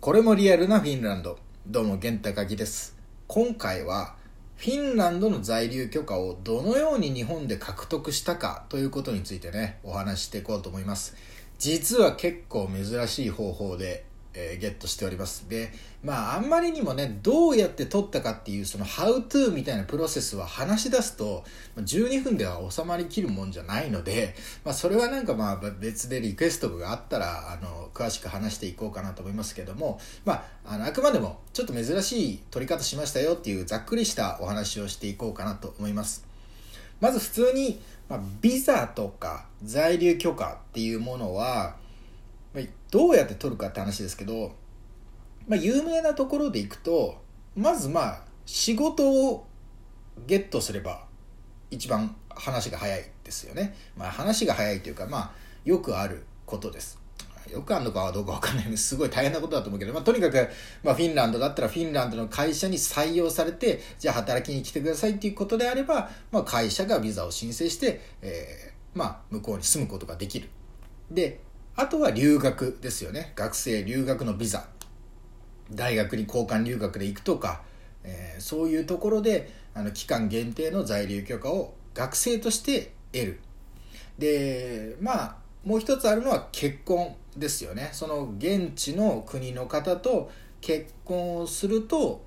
これもリアルなフィンランド。どうも、玄高木です。今回は、フィンランドの在留許可をどのように日本で獲得したかということについてね、お話ししていこうと思います。実は結構珍しい方法で、えーゲットしております。で、まあ、あんまりにもね、どうやって取ったかっていう、その、how to みたいなプロセスは話し出すと、12分では収まりきるもんじゃないので、まあ、それはなんかまあ、別でリクエストがあったら、あの、詳しく話していこうかなと思いますけども、まあ、あの、あくまでも、ちょっと珍しい取り方しましたよっていう、ざっくりしたお話をしていこうかなと思います。まず普通に、まあ、ビザとか在留許可っていうものは、どうやって取るかって話ですけど、まあ、有名なところでいくとまずまあ仕事をゲットすれば一番話が早いですよね、まあ、話が早いというかまあよくあることです。よくあるのかはどうかわかんないすごい大変なことだと思うけど、まあ、とにかく、まあ、フィンランドだったらフィンランドの会社に採用されてじゃあ働きに来てくださいっていうことであれば、まあ、会社がビザを申請して、えーまあ、向こうに住むことができる。であとは留学ですよね。学生留学のビザ。大学に交換留学で行くとか、えーそういうところであの期間限定の在留許可を学生として得る。でまあもう一つあるのは結婚ですよね。その現地の国の方と結婚をすると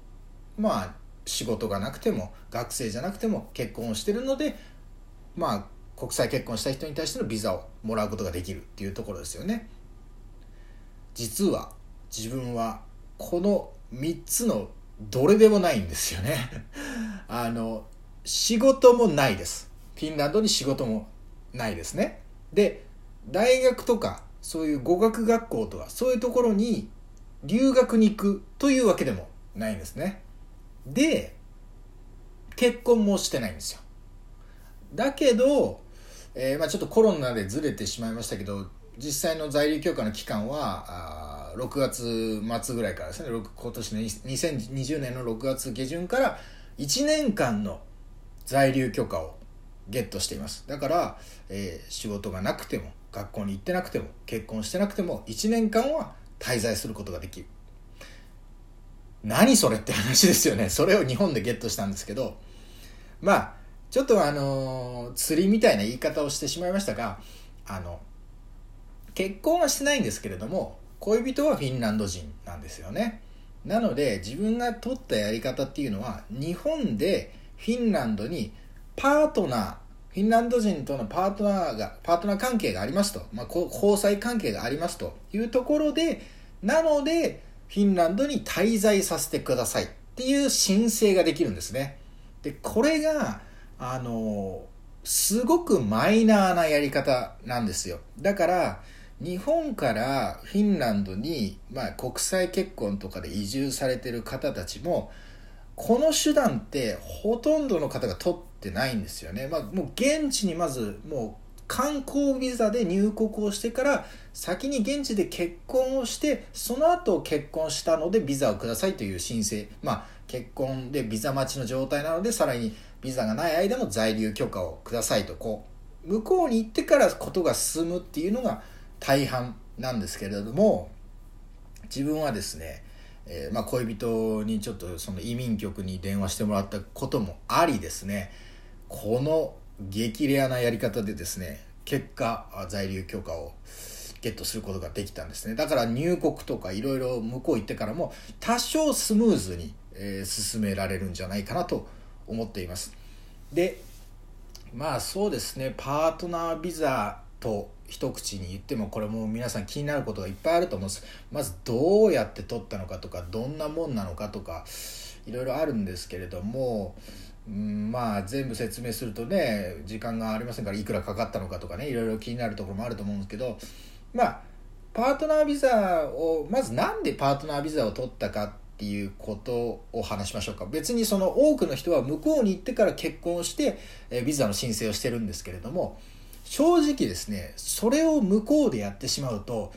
まあ仕事がなくても学生じゃなくても結婚をしてるのでまあ国際結婚した人に対してのビザをもらうことができるっていうところですよね。実は自分はこの3つのどれでもないんですよね。あの仕事もないです。フィンランドに仕事もないですね。で大学とかそういう語学学校とかそういうところに留学に行くというわけでもないんですね。で結婚もしてないんですよ。だけど、えーまあ、ちょっとコロナでずれてしまいましたけど実際の在留許可の期間はあ6月末ぐらいからですね。今年の2020年の6月下旬から1年間の在留許可をゲットしています。だから、えー仕事がなくても学校に行ってなくても結婚してなくても1年間は滞在することができる。何それって話ですよね。それを日本でゲットしたんですけどまあちょっとあの釣りみたいな言い方をしてしまいましたがあの結婚はしてないんですけれども恋人はフィンランド人なんですよね。なので自分が取ったやり方っていうのは日本でフィンランドにパートナーフィンランド人とのパートナーがパートナー関係がありますと、まあ、交際関係がありますと。いうところでなのでフィンランドに滞在させてくださいっていう申請ができるんですね。でこれがあのすごくマイナーなやり方なんですよ。だから日本からフィンランドに、まあ、国際結婚とかで移住されてる方たちもこの手段ってほとんどの方が取ってないんですよね、まあ、もう現地にまずもう観光ビザで入国をしてから先に現地で結婚をしてその後結婚したのでビザをくださいという申請。まあ結婚でビザ待ちの状態なのでさらにビザがない間も在留許可をくださいとこう向こうに行ってからことが進むっていうのが大半なんですけれども自分はですね、えーまあ、恋人にちょっとその移民局に電話してもらったこともありですねこの激レアなやり方でですね結果在留許可をゲットすることができたんですね。だから入国とかいろいろ向こう行ってからも多少スムーズに、え進められるんじゃないかなと思います思っています。でまあそうですねパートナービザと一口に言ってもこれも皆さん気になることがいっぱいあると思うんです。まずどうやって取ったのかとかどんなもんなのかとかいろいろあるんですけれどもうんまあ全部説明するとね時間がありませんからいくらかかったのかとかねいろいろ気になるところもあると思うんですけどまあパートナービザをまずなんでパートナービザを取ったかっていうことを話しましょうか。別にその多くの人は向こうに行ってから結婚してえビザの申請をしてるんですけれども正直ですねそれを向こうでやってしまうと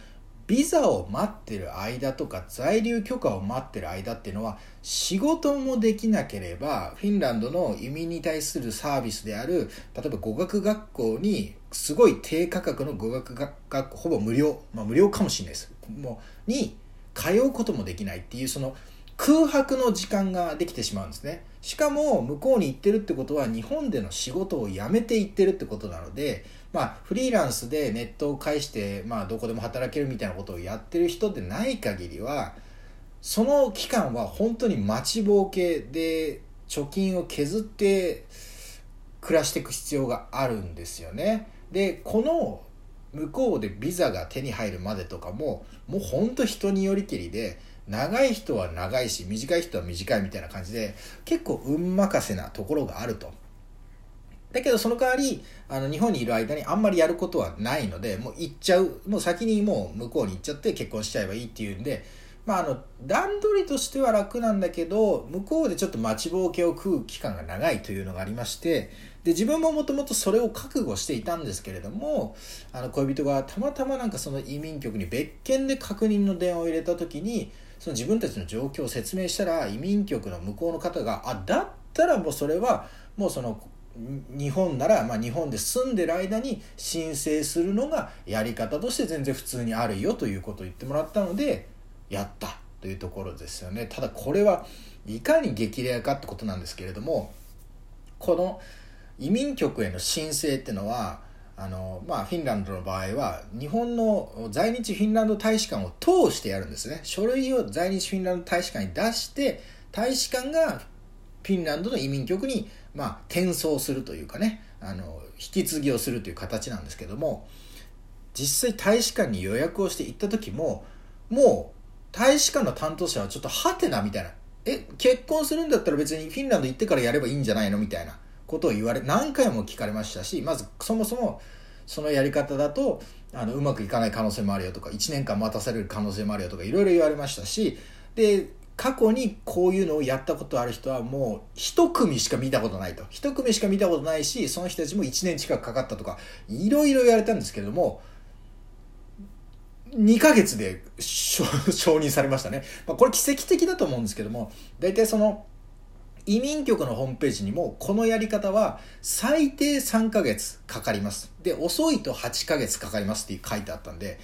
ビザを待ってる間とか在留許可を待ってる間っていうのは仕事もできなければフィンランドの移民に対するサービスである例えば語学学校にすごい低価格の語学学校ほぼ無料、まあ、無料かもしれないです。もうに通うこともできないっていうその空白の時間ができてしまうんですね。しかも向こうに行ってるってことは日本での仕事を辞めて行ってるってことなのでまあフリーランスでネットを介してまあどこでも働けるみたいなことをやってる人でない限りはその期間は本当に待ちぼうけで貯金を削って暮らしていく必要があるんですよね。でこの向こうでビザが手に入るまでとかももうほんと人によりけりで長い人は長いし短い人は短いみたいな感じで結構運任せなところがあると。だけどその代わりあの日本にいる間にあんまりやることはないのでもう行っちゃうもう先にもう向こうに行っちゃって結婚しちゃえばいいっていうんでまあ、あの段取りとしては楽なんだけど向こうでちょっと待ちぼうけを食う期間が長いというのがありましてで自分ももともとそれを覚悟していたんですけれどもあの恋人がたまたまなんかその移民局に別件で確認の電話を入れた時にその自分たちの状況を説明したら移民局の向こうの方があだったらもうそれはもうその日本なら、まあ、日本で住んでる間に申請するのがやり方として全然普通にあるよということを言ってもらったのでやったというところですよね。ただこれはいかに激レアかってことなんですけれどもこの移民局への申請っていうのはあのまあ、フィンランドの場合は日本の在日フィンランド大使館を通してやるんですね。書類を在日フィンランド大使館に出して大使館がフィンランドの移民局に、まあ、転送するというかねあの引き継ぎをするという形なんですけども実際大使館に予約をして行った時ももう大使館の担当者はちょっとハテナみたいな。え結婚するんだったら別にフィンランド行ってからやればいいんじゃないのみたいな。ことを言われ何回も聞かれましたしまずそもそもそのやり方だとあのうまくいかない可能性もあるよとか1年間待たされる可能性もあるよとかいろいろ言われましたしで過去にこういうのをやったことある人はもう一組しか見たことないと。一組しか見たことないしその人たちも1年近くかかったとかいろいろ言われたんですけれども2ヶ月で承認されましたね、まあ、これ奇跡的だと思うんですけども大体その移民局のホームページにもこのやり方は最低3ヶ月かかります。で遅いと8ヶ月かかりますって書いてあったんで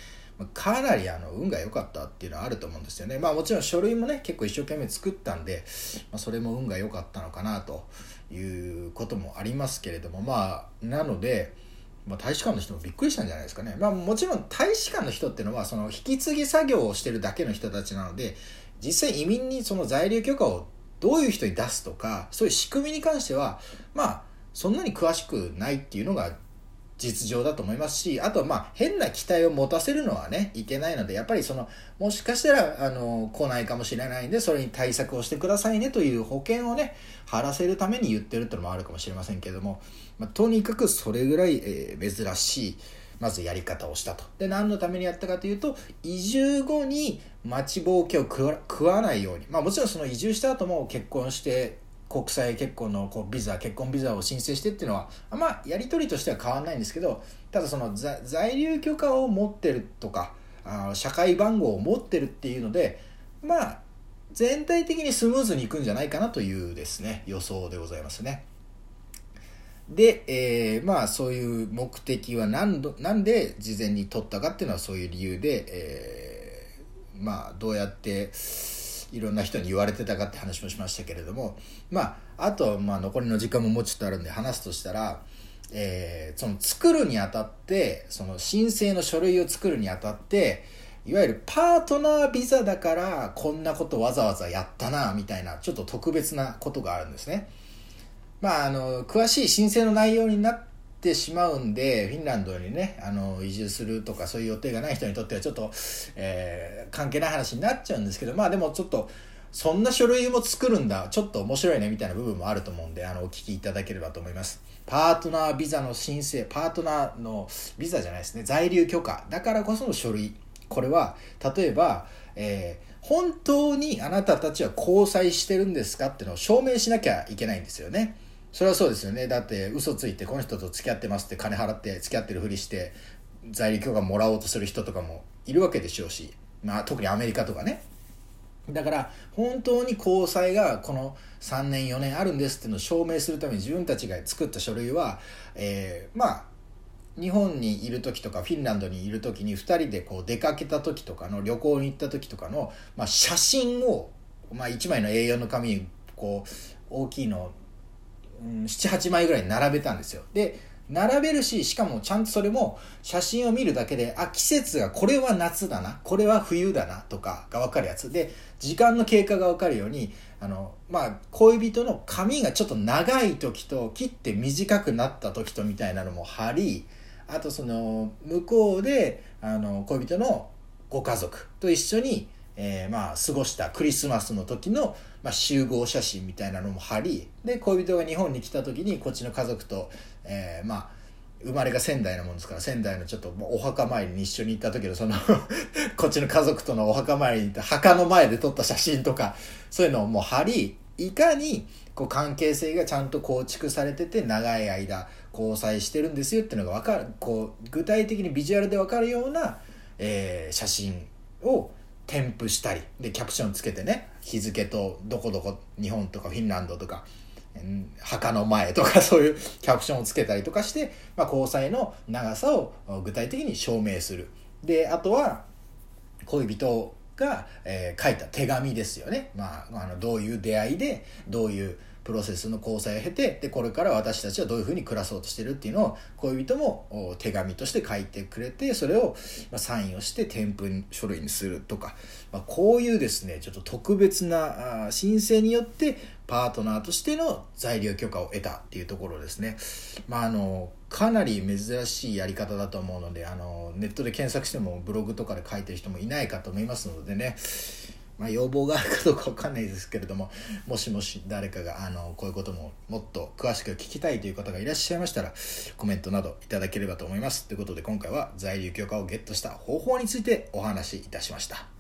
かなりあの運が良かったっていうのはあると思うんですよね。まあもちろん書類もね結構一生懸命作ったんで、まあ、それも運が良かったのかなということもありますけれどもまあなのでまあ、大使館の人もびっくりしたんじゃないですかね。まあ、もちろん大使館の人っていうのはその引き継ぎ作業をしてるだけの人たちなので実際移民にその在留許可をどういう人に出すとかそういう仕組みに関してはまあそんなに詳しくないっていうのが実情だと思いますしあとまあ変な期待を持たせるのはねいけないのでやっぱりそのもしかしたらあの来ないかもしれないんでそれに対策をしてくださいねという保険をね貼らせるために言ってるってのもあるかもしれませんけども、まあ、とにかくそれぐらい、えー、珍しいまずやり方をしたと。で何のためにやったかというと移住後に待ちぼうけを食わないように。まあもちろんその移住した後も結婚して国際結婚のこうビザ結婚ビザを申請してっていうのはあんまやり取りとしては変わらないんですけどただその在留許可を持ってるとかあ社会番号を持ってるっていうのでまあ全体的にスムーズにいくんじゃないかなというですね予想でございますね。で、えー、まあそういう目的は何どなんで事前に取ったかっていうのはそういう理由で、えー、まあどうやっていろんな人に言われてたかって話もしましたけれどもまああとまあ残りの時間ももうちょっとあるんで話すとしたら、えー、その作るにあたってその申請の書類を作るにあたっていわゆるパートナービザだからこんなことわざわざやったなみたいなちょっと特別なことがあるんですね。まあ、あの詳しい申請の内容になてしまうんでフィンランドにねあの移住するとかそういう予定がない人にとってはちょっと、えー、関係ない話になっちゃうんですけどまあでもちょっとそんな書類も作るんだ。ちょっと面白いねみたいな部分もあると思うんであのお聞きいただければと思います。パートナービザの申請パートナーのビザじゃないですね。在留許可。だからこその書類。これは例えば、えー本当にあなたたちは交際してるんですかってのを証明しなきゃいけないんですよね。それはそうですよね。だって嘘ついてこの人と付き合ってますって金払って付き合ってるふりして在留許可もらおうとする人とかもいるわけでしょうし、まあ、特にアメリカとかね。だから本当に交際がこの3年4年あるんですっていうのを証明するために自分たちが作った書類は、えー、まあ日本にいる時とかフィンランドにいる時に2人でこう出かけた時とかの旅行に行った時とかの、まあ、写真を、まあ、1枚の A4 の紙にこう大きいの、78枚ぐらい並べたんですよ。で並べるししかもちゃんとそれも写真を見るだけであ季節がこれは夏だなこれは冬だなとかが分かるやつ。で時間の経過が分かるようにあのまあ恋人の髪がちょっと長い時と切って短くなった時とみたいなのも貼りあとその向こうであの恋人のご家族と一緒に、えー、まあ過ごしたクリスマスの時の、まあ、集合写真みたいなのも貼りで恋人が日本に来た時にこっちの家族と、えー、まあ生まれが仙台のもんですから仙台のちょっとお墓参りに一緒に行った時のその こっちの家族とのお墓参りに行った墓の前で撮った写真とかそういうのをもう貼りいかにこう関係性がちゃんと構築されてて長い間交際してるんですよっていうのが分かるこう具体的にビジュアルで分かるような、えー、写真を添付したりでキャプションつけてね日付とどこどこ日本とかフィンランドとか墓の前とか そういうキャプションをつけたりとかして、まあ、交際の長さを具体的に証明する。であとは恋人が、えー、書いた手紙ですよね、まあ、あのどういう出会いでどういうプロセスの交際を経てでこれから私たちはどういうふうに暮らそうとしてるっていうのを恋人も手紙として書いてくれてそれをサインをして添付書類にするとか、まあ、こういうですねちょっと特別な申請によってパートナーとしての在留許可を得たっていうところですね。まあ、あのかなり珍しいやり方だと思うのであのネットで検索してもブログとかで書いてる人もいないかと思いますのでねまあ、要望があるかどうかわかんないですけれどももしもし誰かがあのこういうことももっと詳しく聞きたいという方がいらっしゃいましたらコメントなどいただければと思いますということで今回は在留許可をゲットした方法についてお話しいたしました。